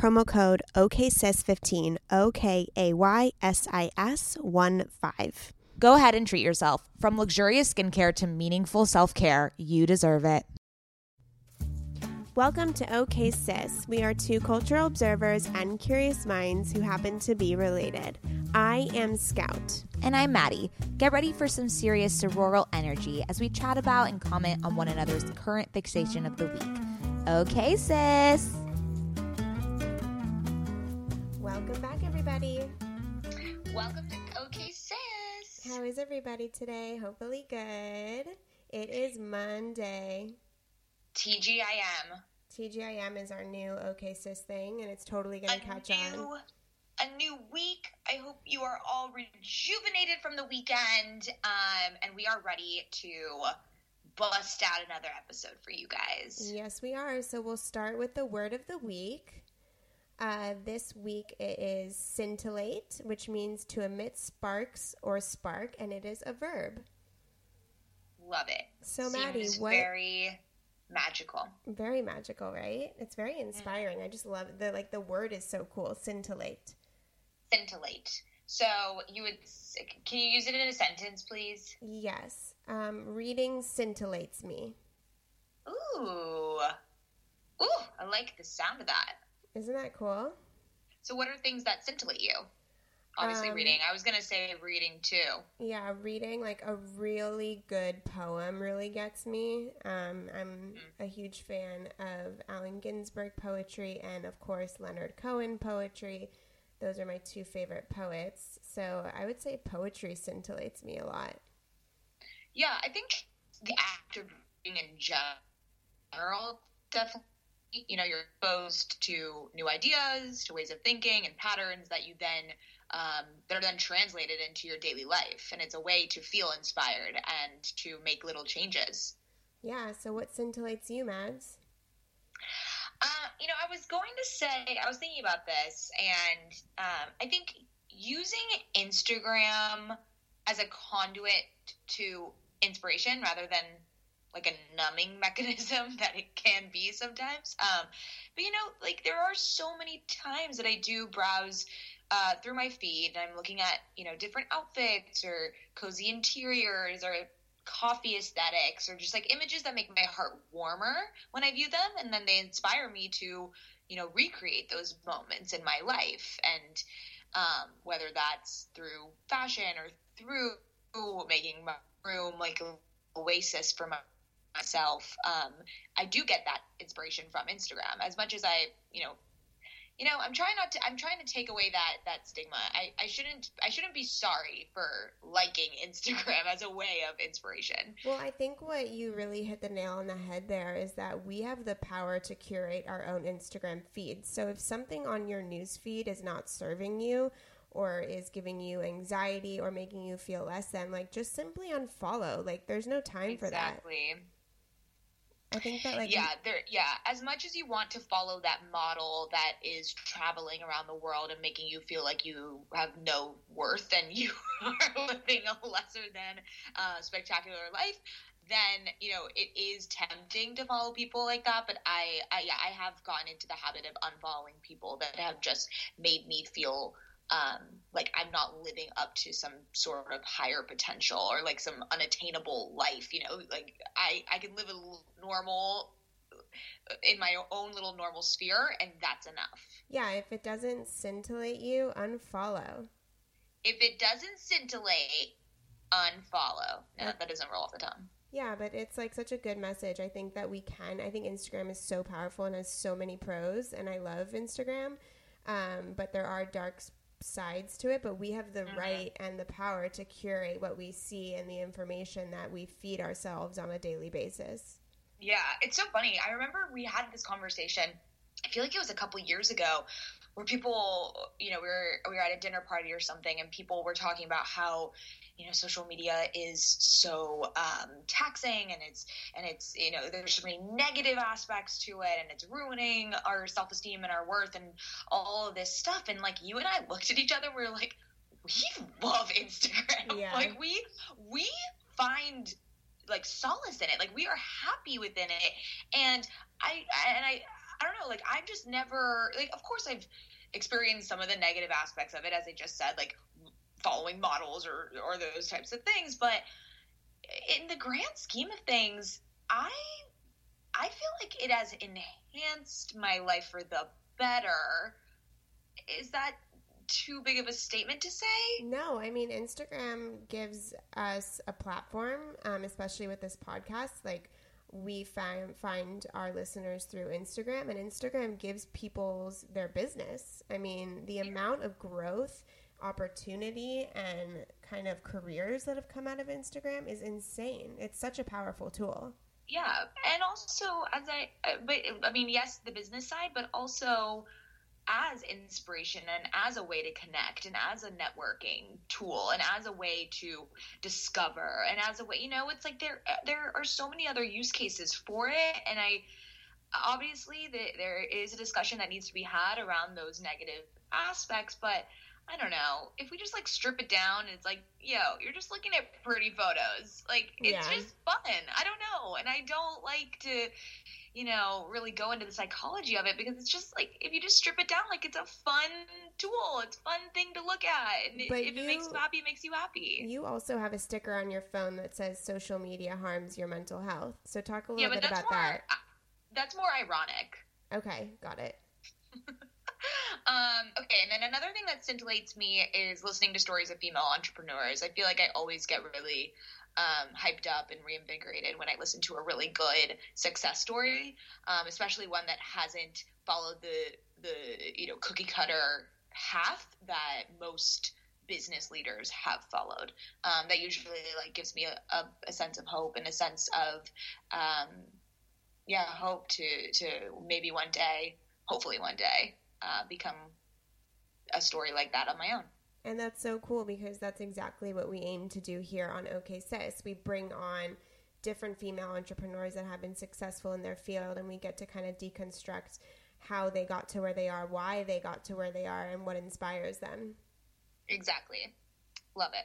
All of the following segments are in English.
promo code OKSIS15, O K A Y S I S 1 5. Go ahead and treat yourself. From luxurious skincare to meaningful self care, you deserve it. Welcome to OK Sis. We are two cultural observers and curious minds who happen to be related. I am Scout. And I'm Maddie. Get ready for some serious sororal energy as we chat about and comment on one another's current fixation of the week. Okay, sis. Welcome back, everybody. Welcome to OK Sis. How is everybody today? Hopefully, good. It is Monday. TGIM. TGIM is our new OK Sis thing, and it's totally going to catch new, on. A new week. I hope you are all rejuvenated from the weekend, um, and we are ready to bust out another episode for you guys. Yes, we are. So we'll start with the word of the week. Uh, this week it is scintillate, which means to emit sparks or spark, and it is a verb. Love it. So, Maddie, what? very magical. Very magical, right? It's very inspiring. I just love. The like the word is so cool. Scintillate. Scintillate. So you would can you use it in a sentence, please? Yes. Um, reading scintillates me. Ooh, ooh! I like the sound of that. Isn't that cool? So, what are things that scintillate you? Obviously, Um, reading. I was gonna say reading too. Yeah, reading like a really good poem really gets me. Um, I'm a huge fan of Allen Ginsberg poetry and, of course, Leonard Cohen poetry. Those are my two favorite poets. So I would say poetry scintillates me a lot. Yeah, I think the act of reading in general definitely. You know, you're exposed to new ideas, to ways of thinking, and patterns that you then um, that are then translated into your daily life, and it's a way to feel inspired and to make little changes. Yeah, so what scintillates you, Mads? Uh, you know, I was going to say, I was thinking about this, and um, I think using Instagram as a conduit to inspiration rather than like a numbing mechanism that it can be sometimes. Um, but you know, like there are so many times that I do browse uh, through my feed and I'm looking at, you know, different outfits or cozy interiors or coffee aesthetics or just like images that make my heart warmer when I view them and then they inspire me to, you know, recreate those moments in my life and um, whether that's through fashion or through making my room like an oasis for my, myself. Um, I do get that inspiration from Instagram as much as I, you know, you know, I'm trying not to. I'm trying to take away that that stigma. I, I shouldn't. I shouldn't be sorry for liking Instagram as a way of inspiration. Well, I think what you really hit the nail on the head there is that we have the power to curate our own Instagram feed. So if something on your news feed is not serving you or is giving you anxiety or making you feel less than, like just simply unfollow. Like there's no time for that. Exactly. I think that like yeah, there yeah, as much as you want to follow that model that is traveling around the world and making you feel like you have no worth and you are living a lesser than uh, spectacular life, then you know it is tempting to follow people like that. But I, I yeah, I have gotten into the habit of unfollowing people that have just made me feel um, like I'm not living up to some sort of higher potential or like some unattainable life. You know, like I I can live a normal in my own little normal sphere, and that's enough. Yeah, if it doesn't scintillate you, unfollow. If it doesn't scintillate, unfollow. No, that doesn't roll off the tongue. Yeah, but it's like such a good message. I think that we can. I think Instagram is so powerful and has so many pros, and I love Instagram. Um, but there are dark sides to it, but we have the mm-hmm. right and the power to curate what we see and the information that we feed ourselves on a daily basis. Yeah, it's so funny. I remember we had this conversation. I feel like it was a couple years ago where people, you know, we were we were at a dinner party or something, and people were talking about how, you know, social media is so um, taxing, and it's and it's you know there's so many negative aspects to it, and it's ruining our self esteem and our worth and all of this stuff. And like you and I looked at each other, we are like, we love Instagram. Yeah. Like we we find like solace in it. Like we are happy within it, and I and I I don't know, like I've just never like of course I've experienced some of the negative aspects of it as I just said, like following models or or those types of things, but in the grand scheme of things, I I feel like it has enhanced my life for the better. Is that too big of a statement to say? No, I mean Instagram gives us a platform, um, especially with this podcast. Like we find find our listeners through Instagram and Instagram gives people's their business. I mean, the amount of growth, opportunity and kind of careers that have come out of Instagram is insane. It's such a powerful tool. Yeah, and also as I uh, but I mean, yes, the business side, but also as inspiration and as a way to connect and as a networking tool and as a way to discover and as a way you know it's like there there are so many other use cases for it and i obviously the, there is a discussion that needs to be had around those negative aspects but I don't know. If we just like strip it down, it's like, yo, you're just looking at pretty photos. Like it's yeah. just fun. I don't know. And I don't like to, you know, really go into the psychology of it because it's just like if you just strip it down, like it's a fun tool. It's a fun thing to look at. And but if you, it makes you happy, it makes you happy. You also have a sticker on your phone that says social media harms your mental health. So talk a little yeah, bit about more, that. That's more ironic. Okay, got it. Um, okay, and then another thing that scintillates me is listening to stories of female entrepreneurs. I feel like I always get really um, hyped up and reinvigorated when I listen to a really good success story, um, especially one that hasn't followed the the you know cookie cutter path that most business leaders have followed. Um, that usually like gives me a, a, a, sense of hope and a sense of um, yeah hope to to maybe one day, hopefully one day, uh, become a story like that on my own. And that's so cool because that's exactly what we aim to do here on OK Sis. We bring on different female entrepreneurs that have been successful in their field and we get to kind of deconstruct how they got to where they are, why they got to where they are, and what inspires them. Exactly. Love it.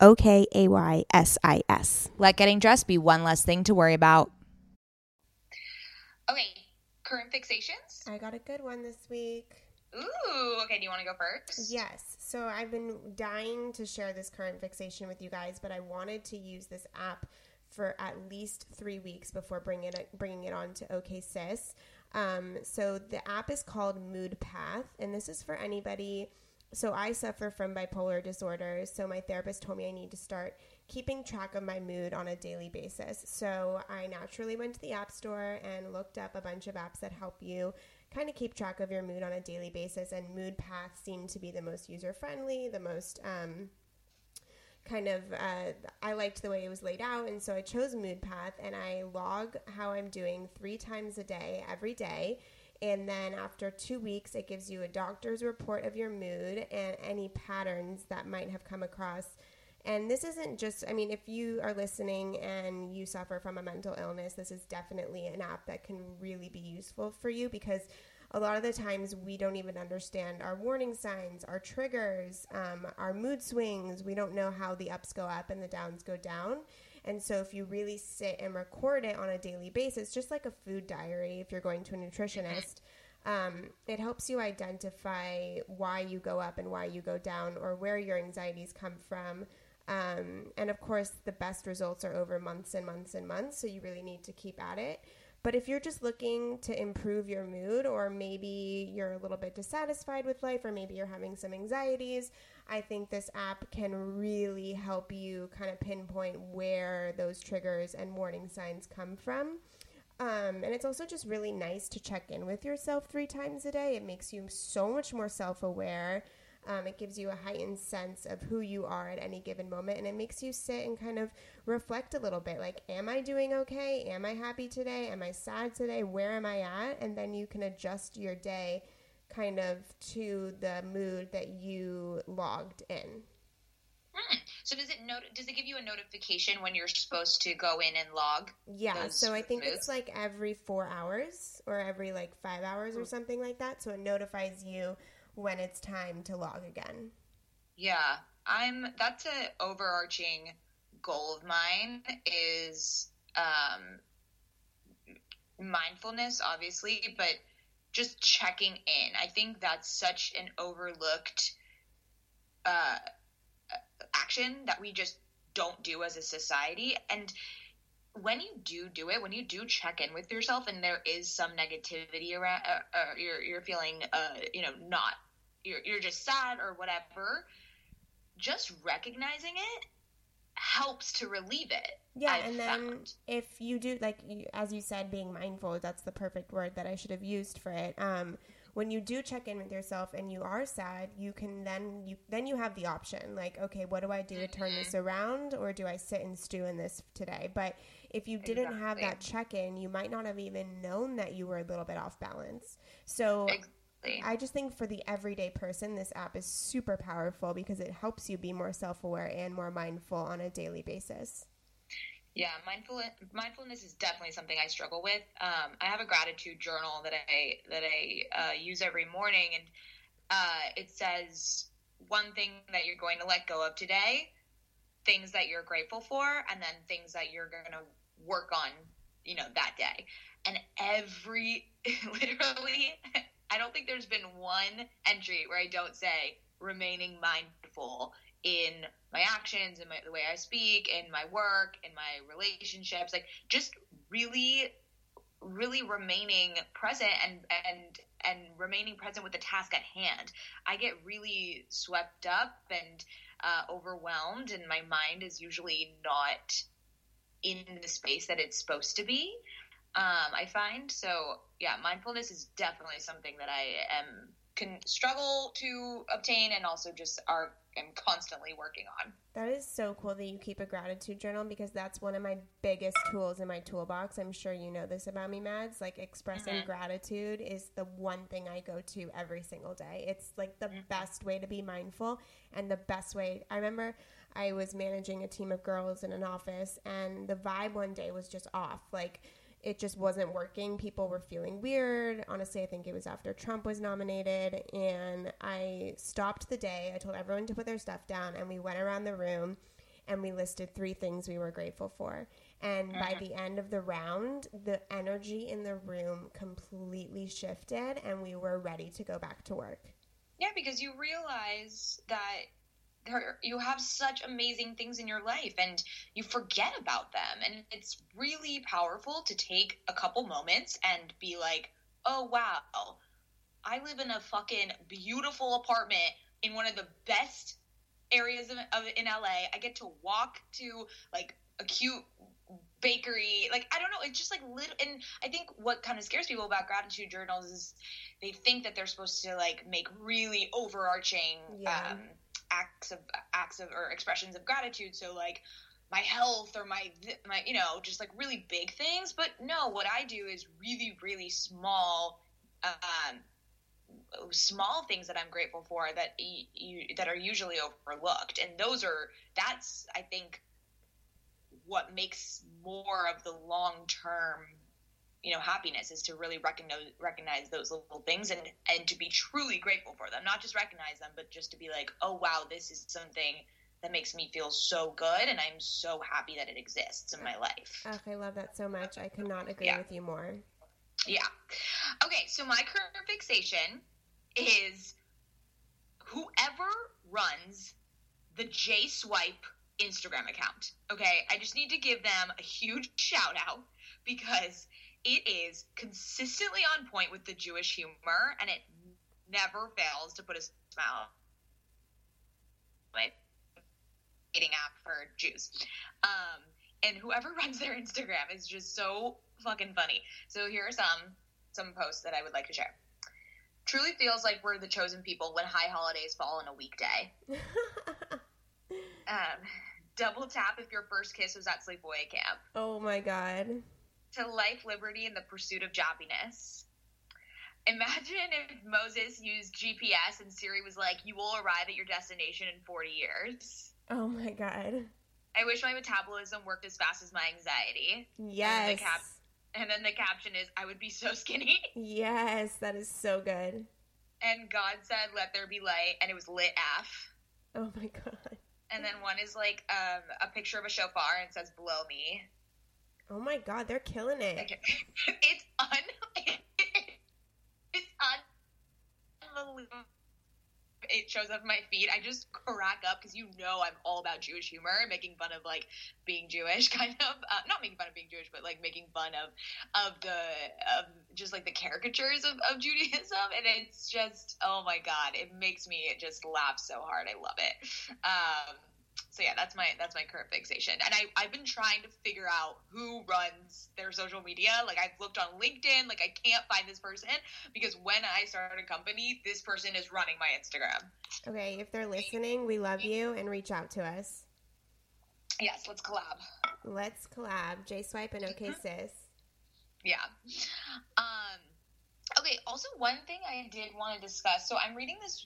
O K A Y S I S. Let getting dressed be one less thing to worry about. Okay, current fixations? I got a good one this week. Ooh, okay, do you want to go first? Yes. So I've been dying to share this current fixation with you guys, but I wanted to use this app for at least three weeks before bringing it bringing it on to OK Sis. Um, so the app is called Moodpath, and this is for anybody so I suffer from bipolar disorder. So my therapist told me I need to start keeping track of my mood on a daily basis. So I naturally went to the App Store and looked up a bunch of apps that help you kind of keep track of your mood on a daily basis. And Moodpath seemed to be the most user friendly, the most um, kind of uh, I liked the way it was laid out, and so I chose Moodpath and I log how I'm doing three times a day every day and then after two weeks, it gives you a doctor's report of your mood and any patterns that might have come across. And this isn't just, I mean, if you are listening and you suffer from a mental illness, this is definitely an app that can really be useful for you because a lot of the times we don't even understand our warning signs, our triggers, um, our mood swings. We don't know how the ups go up and the downs go down. And so, if you really sit and record it on a daily basis, just like a food diary, if you're going to a nutritionist, um, it helps you identify why you go up and why you go down or where your anxieties come from. Um, and of course, the best results are over months and months and months, so you really need to keep at it. But if you're just looking to improve your mood, or maybe you're a little bit dissatisfied with life, or maybe you're having some anxieties, I think this app can really help you kind of pinpoint where those triggers and warning signs come from. Um, and it's also just really nice to check in with yourself three times a day. It makes you so much more self aware. Um, it gives you a heightened sense of who you are at any given moment, and it makes you sit and kind of reflect a little bit like, Am I doing okay? Am I happy today? Am I sad today? Where am I at? And then you can adjust your day kind of to the mood that you logged in. Hmm. So does it does it give you a notification when you're supposed to go in and log? Yeah, so I think foods? it's like every four hours or every like five hours or something like that. So it notifies you when it's time to log again. Yeah, I'm. That's an overarching goal of mine is um, mindfulness, obviously, but just checking in. I think that's such an overlooked uh, action that we just don't do as a society. And when you do do it, when you do check in with yourself, and there is some negativity around, uh, uh, you're you're feeling, uh, you know, not you're you're just sad or whatever. Just recognizing it helps to relieve it. Yeah, I've and then found. if you do like as you said, being mindful, that's the perfect word that I should have used for it. Um, when you do check in with yourself and you are sad, you can then you then you have the option like, okay, what do I do to turn Mm-hmm. this around, or do I sit and stew in this today? But if you didn't have that check in, you might not have even known that you were a little bit off balance. So Exactly. I just think for the everyday person, this app is super powerful because it helps you be more self aware and more mindful on a daily basis. Yeah, mindful mindfulness is definitely something I struggle with. Um, I have a gratitude journal that I that I uh, use every morning, and uh, it says one thing that you're going to let go of today, things that you're grateful for, and then things that you're going to work on, you know, that day. And every literally, I don't think there's been one entry where I don't say remaining mindful in my actions and the way I speak, in my work, in my relationships, like just really, really remaining present and and and remaining present with the task at hand. I get really swept up and uh, overwhelmed, and my mind is usually not in the space that it's supposed to be. Um, I find so. Yeah, mindfulness is definitely something that I am can struggle to obtain, and also just are am constantly working on. That is so cool that you keep a gratitude journal because that's one of my biggest tools in my toolbox. I'm sure you know this about me, Mads. Like expressing Mhm. gratitude is the one thing I go to every single day. It's like the best way to be mindful and the best way. I remember I was managing a team of girls in an office and the vibe one day was just off. Like it just wasn't working. People were feeling weird. Honestly, I think it was after Trump was nominated. And I stopped the day. I told everyone to put their stuff down, and we went around the room and we listed three things we were grateful for. And by mm-hmm. the end of the round, the energy in the room completely shifted, and we were ready to go back to work. Yeah, because you realize that there you have such amazing things in your life and you forget about them and it's really powerful to take a couple moments and be like, "Oh wow, I live in a fucking beautiful apartment in one of the best areas of, of in LA. I get to walk to like a cute bakery. Like I don't know, it's just like little. And I think what kind of scares people about gratitude journals is they think that they're supposed to like make really overarching Yeah. um, acts of acts of or expressions of gratitude. So like my health or my my you know just like really big things. But no, what I do is really really small. Um, small things that I'm grateful for that you, that are usually overlooked, and those are that's I think what makes more of the long term you know happiness is to really recognize recognize those little things and and to be truly grateful for them not just recognize them but just to be like oh wow this is something that makes me feel so good and i'm so happy that it exists in my life Ugh, I love that so much. I could not agree Yeah. with you more. yeah. Okay, so my current fixation is whoever runs the JSwipe Instagram account. Okay, I just need to give them a huge shout out because it is consistently on point with the Jewish humor and it never fails to put a smile on my dating app for Jews. Um, and whoever runs their Instagram is just so fucking funny. So here are some some posts that I would like to share. Truly feels like we're the chosen people when high holidays fall on a weekday. Um, double tap if your first kiss was at sleepaway camp. oh my god. To life, liberty, and the pursuit of jobbiness. Imagine if Moses used GPS and Siri was like, "You will arrive at your destination in 40 years." Oh my god. I wish my metabolism worked as fast as my anxiety. Yes. And, the cap- and then the caption is, I would be so skinny. Yes, that is so good. And God said, let there be light. And it was lit af. Oh my god. And then one is like um, a picture of a shofar and says, blow me. Oh my god, they're killing it. It's un. it's unbelievable. It shows up my feed. I just crack up because you know I'm all about Jewish humor, making fun of like being Jewish, kind of. Uh, not making fun of being Jewish, but like making fun of of the of just like the caricatures of, of Judaism, and it's just oh my god, it makes me just laugh so hard. I love it. Um, so yeah, that's my that's my current fixation. And I I've been trying to figure out who runs their social media. Like I've looked on LinkedIn, like I can't find this person because when I started a company, this person is running my Instagram. Okay, if they're listening, we love you and reach out to us. Yes, let's collab. Let's collab. JSwipe and OK Sis. Yeah. Um okay, also one thing I did want to discuss. So I'm reading this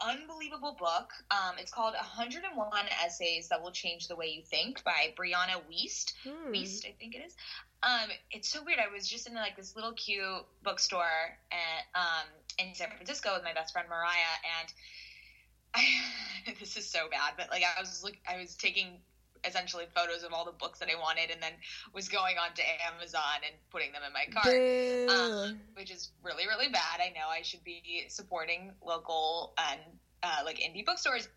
unbelievable book. Um, it's called 101 Essays That Will Change the Way You Think by Brianna Wiest. Hmm. Wiest, I think it is. Um, it's so weird. I was just in like this little cute bookstore at, um, in San Francisco with my best friend Mariah, and I, this is so bad, but like I was look, I was taking essentially photos of all the books that I wanted, and then was going on to Amazon and putting them in my cart um, which is really really bad. I know I should be supporting local and uh, like indie bookstores.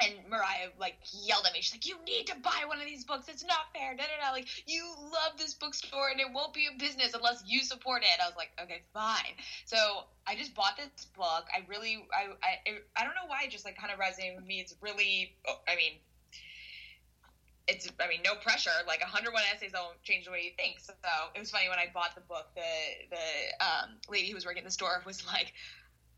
And Mariah like yelled at me. She's like, "You need to buy one of these books. It's not fair." No, no, no. Like you love this bookstore, and it won't be a business unless you support it. I was like, "Okay, fine." So I just bought this book. I really, I, I, I don't know why. It just like kind of resonated with me. It's really, oh, I mean, it's I mean no pressure like 101 essays that will change the way you think so, it was funny when I bought the book the the um, lady who was working at the store was like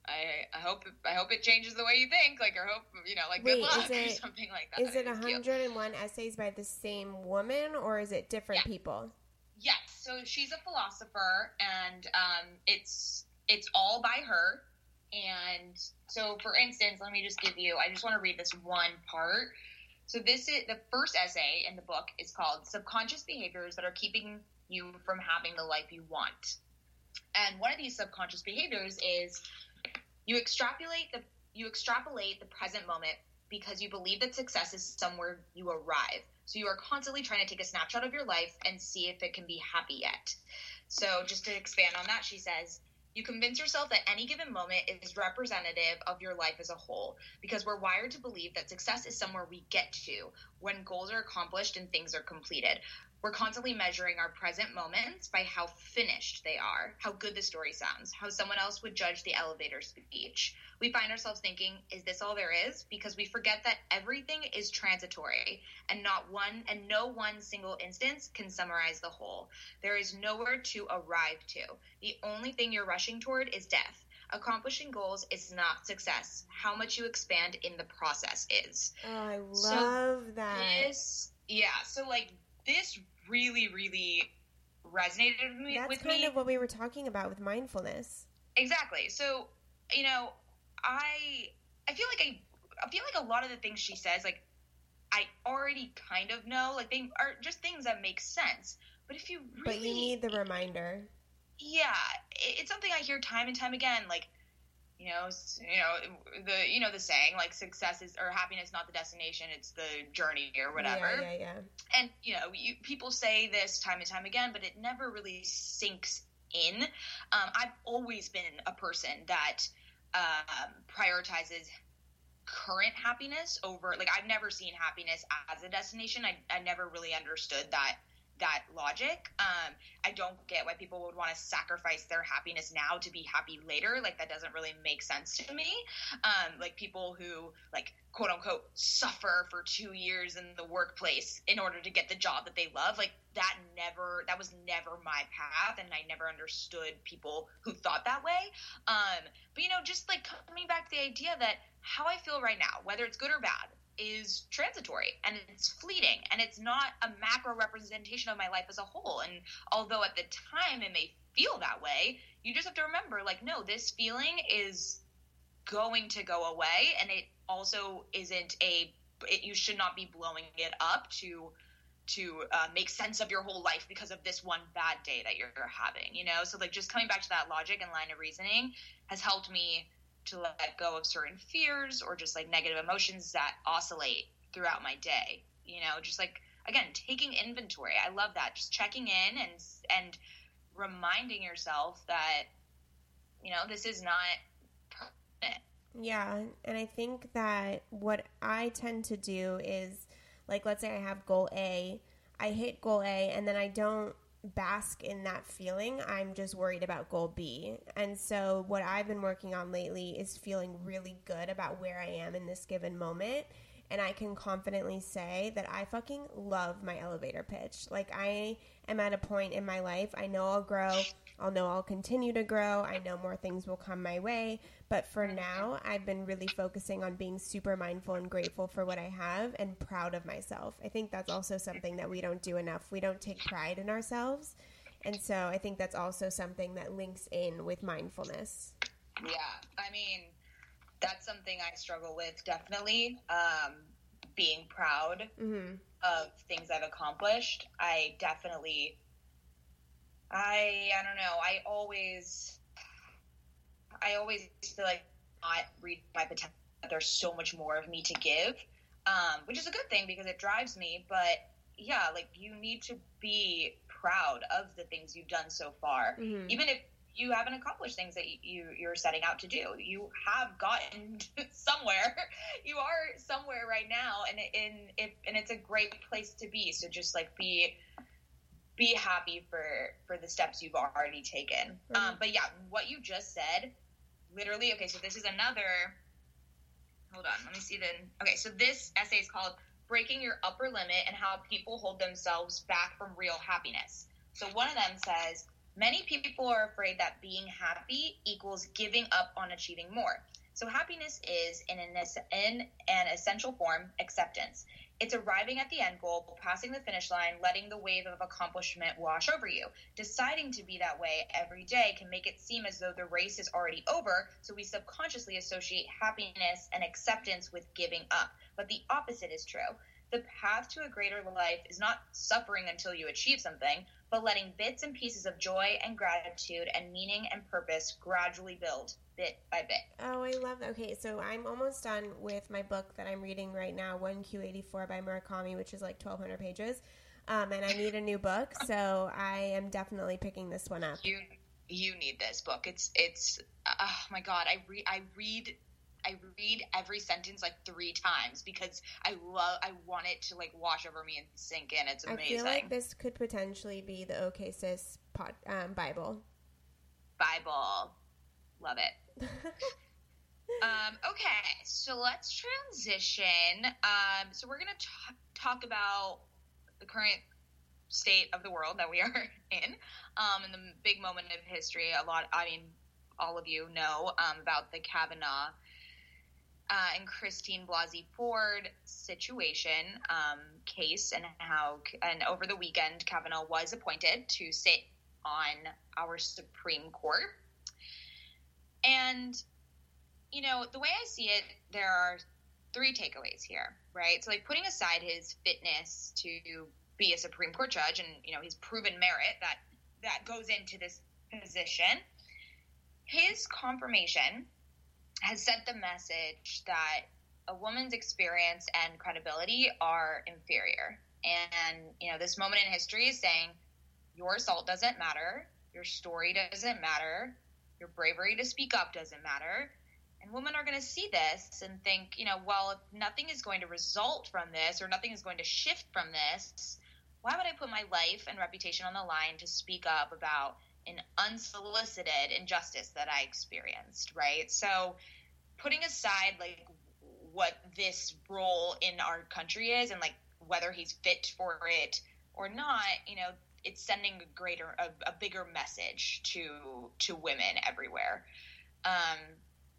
I I hope I hope it changes the way you think like or hope you know like Wait, good luck is or it- something like that Is it was cute. 101 essays by the same woman or is it different Yeah. people? Yes, so she's a philosopher, and um, it's it's all by her. And so, for instance, let me just give you. I just want to read this one part. So this is the first essay in the book is called "Subconscious Behaviors That Are Keeping You from Having the Life You Want." And one of these subconscious behaviors is you extrapolate the you extrapolate the present moment because you believe that success is somewhere you arrive. So you are constantly trying to take a snapshot of your life and see if it can be happy yet. So just to expand on that, she says, you convince yourself that any given moment is representative of your life as a whole because we're wired to believe that success is somewhere we get to when goals are accomplished and things are completed. We're constantly measuring our present moments by how finished they are, how good the story sounds, how someone else would judge the elevator speech. We find ourselves thinking, is this all there is? Because we forget that everything is transitory and not one and no one single instance can summarize the whole. There is nowhere to arrive to. The only thing you're rushing toward is death. Accomplishing goals is not success. How much you expand in the process is. Oh, I So love that. This, yeah. So like this really, really resonated with me. That's with kind me. of what we were talking about with mindfulness. Exactly. So, you know, I I feel like I I feel like a lot of the things she says, like I already kind of know, like they are just things that make sense. But if you really, But you need the reminder. yeah, it- it's something I hear time and time again. Like, you know, you know the you know the saying like success is or happiness not the destination, it's the journey or whatever. Yeah, yeah, yeah. and you know you, people say this time and time again but it never really sinks in. Um, i've always been a person that um, prioritizes current happiness over like i've never seen happiness as a destination. I, I never really understood that that logic. Um, i don't get why people would want to sacrifice their happiness now to be happy later like that doesn't really make sense to me. Um, like people who like quote unquote suffer for two years in the workplace in order to get the job that they love like that never that was never my path and i never understood people who thought that way. Um, but you know just like coming back to the idea that how i feel right now whether it's good or bad is transitory and it's fleeting and it's not a macro representation of my life as a whole. And although at the time it may feel that way you just have to remember like no this feeling is going to go away and it also isn't a it, you should not be blowing it up to to uh, make sense of your whole life because of this one bad day that you're having you know? So like just coming back to that logic and line of reasoning has helped me to let go of certain fears or just like negative emotions that oscillate throughout my day you know? Just like again taking inventory. I love that. Just checking in and and reminding yourself that you know this is not permanent. Yeah and i think that what i tend to do is like let's say i have goal a i hit goal a and then i don't bask in that feeling i'm just worried about goal b and so what i've been working on lately is feeling really good about where i am in this given moment and I can confidently say that I fucking love my elevator pitch. Like I am at a point in my life, I know I'll grow, I'll know I'll continue to grow, I know more things will come my way, but for now, I've been really focusing on being super mindful and grateful for what I have and proud of myself. I think that's also something that we don't do enough. We don't take pride in ourselves. And so I think that's also something that links in with mindfulness. Yeah. I mean, that's something I struggle with definitely. Um, being proud mm-hmm. of things I've accomplished. I definitely, I I don't know. I always, I always feel like not read my potential. There's so much more of me to give, um, which is a good thing because it drives me. But yeah, like you need to be proud of the things you've done so far, mm-hmm. even if you haven't accomplished things that you you're setting out to do. You have gotten somewhere. You are somewhere right now, and in if and it's a great place to be. So just like be be happy for for the steps you've already taken. Mm-hmm. Um, but yeah, what you just said, literally. Okay, so this is another. Hold on, let me see then. Okay, so this essay is called "Breaking Your Upper Limit and How People Hold Themselves Back from Real Happiness." So one of them says Many people are afraid that being happy equals giving up on achieving more. So, happiness is, in an, in an essential form, acceptance. It's arriving at the end goal, passing the finish line, letting the wave of accomplishment wash over you. Deciding to be that way every day can make it seem as though the race is already over, so we subconsciously associate happiness and acceptance with giving up. But the opposite is true. The path to a greater life is not suffering until you achieve something, but letting bits and pieces of joy and gratitude and meaning and purpose gradually build bit by bit. Oh, I love that. Okay, so I'm almost done with my book that I'm reading right now, 1Q84 by Murakami, which is like 1,200 pages. Um, and I need a new book, so I am definitely picking this one up. You you need this book. It's it's oh my god. I read I read I read every sentence like three times because I love I want it to like wash over me and sink in. It's amazing. I feel like this could potentially be the OK Sis pod, um, Bible. Bible, love it. um, okay, so let's transition. Um, so we're gonna t- talk about the current state of the world that we are in, um, and the big moment of history. A lot, I mean, all of you know um, about the Kavanaugh uh, and Christine Blasey Ford situation um, case and how and over the weekend Kavanaugh was appointed to sit on our Supreme Court. And you know, the way I see it, there are three takeaways here, right? So like putting aside his fitness to be a Supreme Court judge and you know his proven merit that that goes into this position, his confirmation has sent the message that a woman's experience and credibility are inferior. And, you know, this moment in history is saying your assault doesn't matter, your story doesn't matter, your bravery to speak up doesn't matter. And women are going to see this and think, you know, well, if nothing is going to result from this or nothing is going to shift from this, why would I put my life and reputation on the line to speak up about an unsolicited injustice that I experienced, right? So, putting aside like what this role in our country is and like whether he's fit for it or not, you know, it's sending a greater, a, a bigger message to to women everywhere. Um,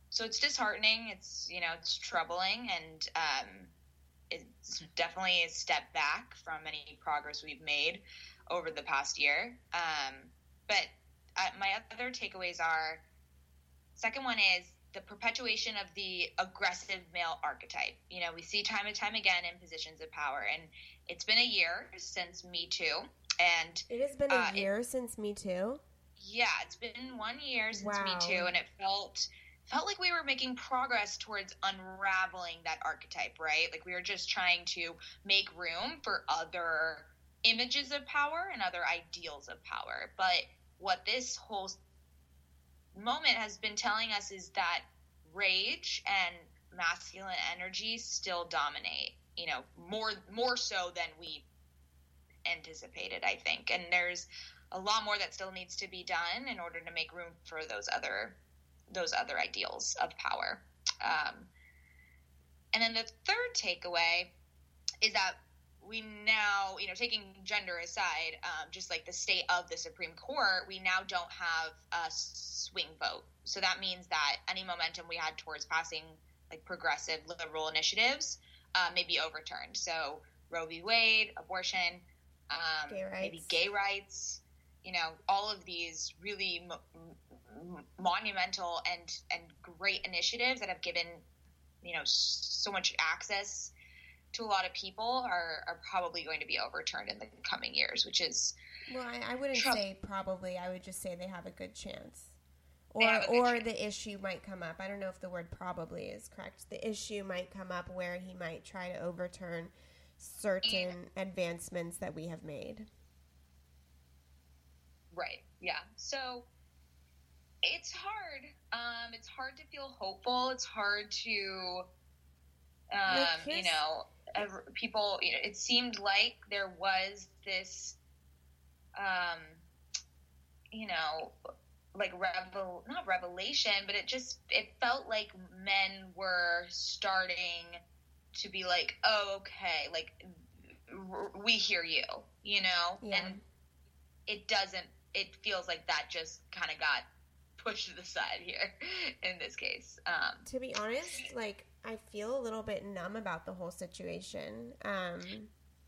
so it's disheartening. It's you know, it's troubling, and um, it's definitely a step back from any progress we've made over the past year. Um, but uh, my other takeaways are second one is the perpetuation of the aggressive male archetype. You know, we see time and time again in positions of power, and it's been a year since Me Too, and It has been a Uh, it- year since Me Too. yeah, it's been one year since Wow. Me Too, and it felt felt like we were making progress towards unraveling that archetype, right? Like we were just trying to make room for other images of power and other ideals of power. But what this whole moment has been telling us is that rage and masculine energy still dominate, you know, more more so than we anticipated, I think. And there's a lot more that still needs to be done in order to make room for those other those other ideals of power. Um, and then the third takeaway is that we now, you know, taking gender aside, um, just like the state of the Supreme Court, we now don't have a swing vote. So that means that any momentum we had towards passing like progressive liberal initiatives uh, may be overturned. So Roe v. Wade, abortion, um, Gay maybe gay rights, you know, all of these really mo- m- monumental and and great initiatives that have given you know so much access to a lot of people are are probably going to be overturned in the coming years, which is Well, I, I wouldn't say probably. I would just say they have a good chance. Or, good or chance. the issue might come up. I don't know if the word probably is correct. The issue might come up where he might try to overturn certain advancements that we have made. Right. Yeah. So it's hard. Um, it's hard to feel hopeful. It's hard to, um, you know, people. You know, it seemed like there was this, um, you know, like revel not revelation, but it just it felt like men were starting to be like, oh, okay, like r- we hear you, you know, Yeah. and it doesn't it feels like that just kind of got pushed to the side here in this case um To be honest, like I feel a little bit numb about the whole situation. Um,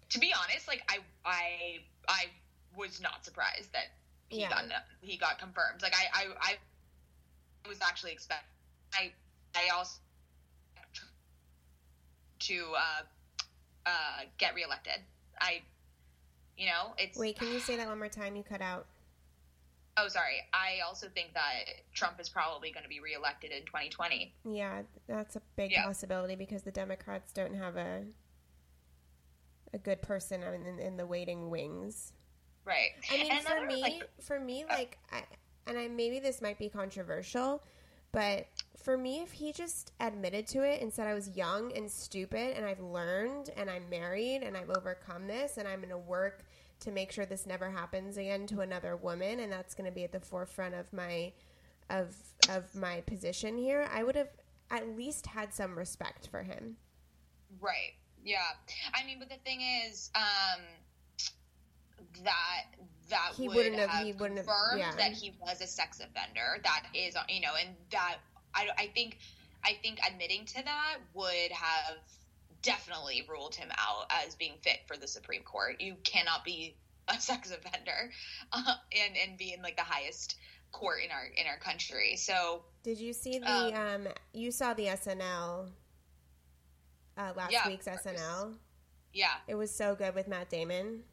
to be honest like i i i was not surprised that he Yeah. got he got confirmed like i i i was actually expect i i also to uh uh get reelected i you know it's wait, can you say that one more time? You cut out. Oh sorry i also think that trump is probably going to be reelected in 2020 Yeah, that's a big Yeah. possibility because the Democrats don't have a a good person in, in, the waiting wings. right I mean, And for me, like, for me, uh, like, I, and I maybe this might be controversial, but for me, if he just admitted to it and said I was young and stupid, and I've learned, and I'm married, and I've overcome this, and I'm going to work to make sure this never happens again to another woman, and that's going to be at the forefront of my of of my position here, I would have at least had some respect for him. Right. Yeah. I mean, but the thing is, um, that that He would wouldn't have- have, he wouldn't have- confirmed yeah. that he was a sex offender. That is, you know, and that I, I think I think admitting to that would have definitely ruled him out as being fit for the Supreme Court. You cannot be a sex offender uh, and and be in like the highest court in our in our country. So Did you see the Um, um, you saw the SNL uh, last Yeah, week's. SNL? yeah, It was so good with Matt Damon.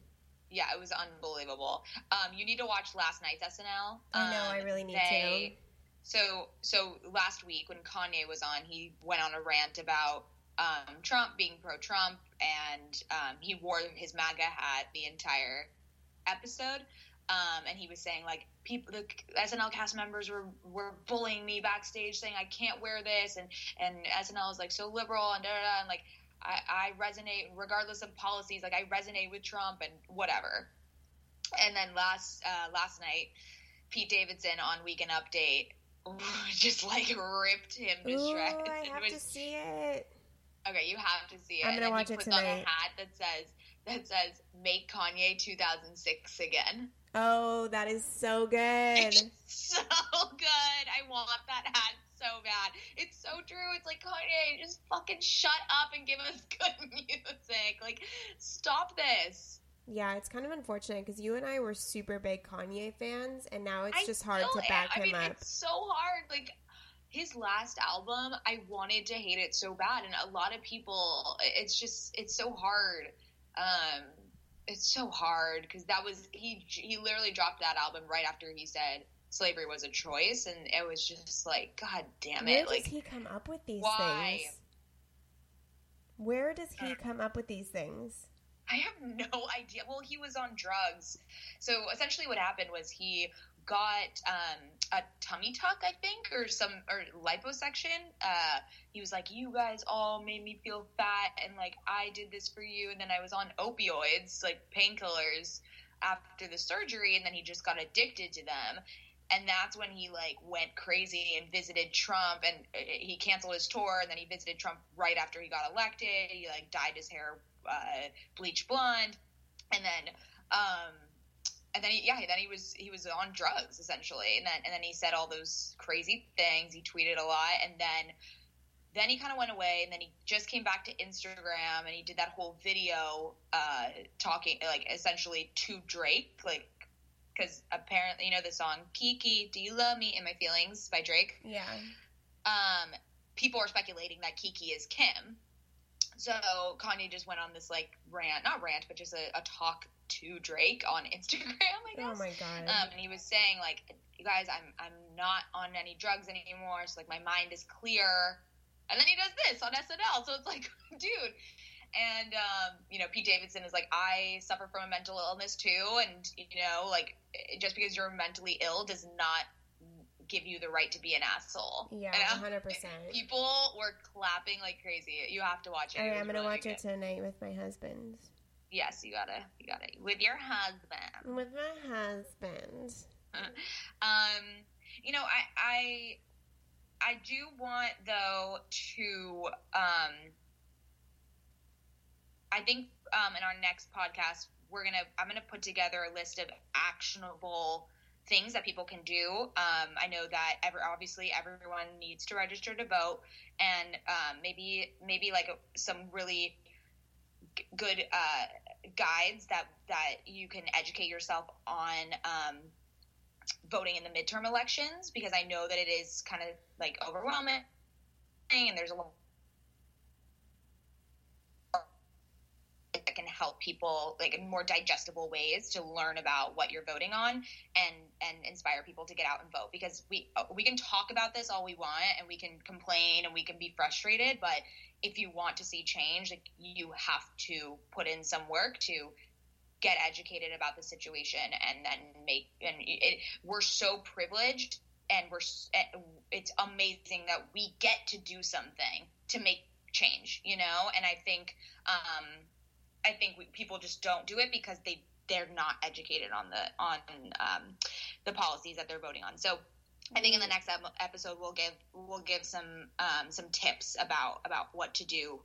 yeah, it was unbelievable. Um, you need to watch last night's SNL. I know, Um, I really need they- So, so last week when Kanye was on, he went on a rant about um, Trump being pro-Trump, and um, he wore his MAGA hat the entire episode. Um, and he was saying like people, the SNL cast members were were bullying me backstage, saying I can't wear this, and and SNL is like so liberal and da da da, and like I, I resonate regardless of policies, like I resonate with Trump and whatever. And then last uh, last night, Pete Davidson on Weekend Update just like ripped him to Ooh, shreds. I have was- to see it. Okay, you have to see it. I'm gonna and watch he it puts on a hat that says that says "Make Kanye 2006 again." Oh, that is so good. It's so good. I want that hat so bad. It's so true. It's like Kanye, just fucking shut up and give us good music. Like, stop this. Yeah, it's kind of unfortunate because you and I were super big Kanye fans, and now it's I just hard to back am. him I mean, up. It's so hard. Like, his last album, I wanted to hate it so bad, and a lot of people, it's just it's so hard. Um, it's so hard because that was he he literally dropped that album right after he said slavery was a choice, and it was just like, God damn it! Where like does he come up with these why? things? Where does he Uh, come up with these things? I have no idea. Well, he was on drugs. So essentially, what happened was he got um, a tummy tuck, I think, or some or liposuction. Uh, he was like, "You guys all made me feel fat, and like I did this for you." And then I was on opioids, like painkillers, after the surgery, and then he just got addicted to them. And that's when he like went crazy and visited Trump, and uh, he canceled his tour. And then he visited Trump right after he got elected. He like dyed his hair uh, bleach blonde, and then um, and then he, yeah, then he was he was on drugs essentially, and then and then he said all those crazy things. He tweeted a lot, and then then he kind of went away, and then he just came back to Instagram, and he did that whole video uh, talking like essentially to Drake, like because apparently you know the song "Kiki, Do You Love Me in My Feelings" by Drake. Yeah. um, people are speculating that Kiki is Kim. So Kanye just went on this like rant, not rant, but just a, a talk to Drake on Instagram, I guess. Oh my god. Um, and he was saying like, you guys, I'm I'm not on any drugs anymore, so like my mind is clear. And then he does this on SNL, so it's like, dude. And um, you know, Pete Davidson is like, I suffer from a mental illness too, and you know, like just because you're mentally ill does not give you the right to be an asshole. yeah, hundred percent. People were clapping like crazy. You have to watch it. All It I'm gonna really watch it tonight with my husband. Yes, you gotta, you gotta with your husband. With my husband. Um, you know, I, I, I do want though to, um, I think um, in our next podcast we're gonna, I'm gonna put together a list of actionable things that people can do. Um, I know that every obviously everyone needs to register to vote, and um, maybe maybe like some really g- good uh, guides that that you can educate yourself on. Um, voting in the midterm elections because I know that it is kind of like overwhelming and there's a lot that can help people like in more digestible ways to learn about what you're voting on and and inspire people to get out and vote. Because we we can talk about this all we want and we can complain and we can be frustrated but if you want to see change like you have to put in some work to get educated about the situation and then make and it, we're so privileged and we're eh, it's amazing that we get to do something to make change you know? And i think um i think we, people just don't do it because they they're not educated on the on um the policies that they're voting on so I think in the next ep- episode we'll give we'll give some um, some tips about about what to do,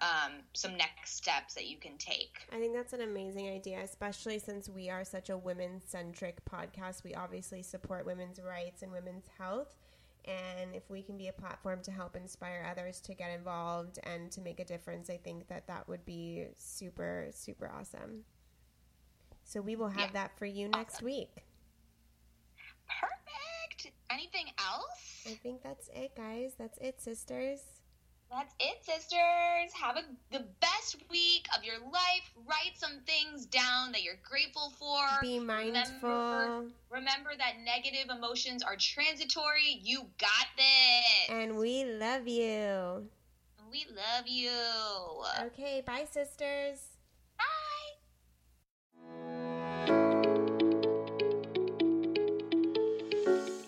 um, some next steps that you can take. I think that's an amazing idea, especially since we are such a women centric podcast. We obviously support women's rights and women's health. And if we can be a platform to help inspire others to get involved and to make a difference, I think that that would be super, super awesome. So we will have Yeah. that for you next week. Perfect. Anything else? I think that's it, guys. That's it, sisters. That's it, sisters. Have a, the best week of your life. Write some things down that you're grateful for. Be mindful. Remember, remember that negative emotions are transitory. You got this. And we love you. we love you. Okay, bye, sisters.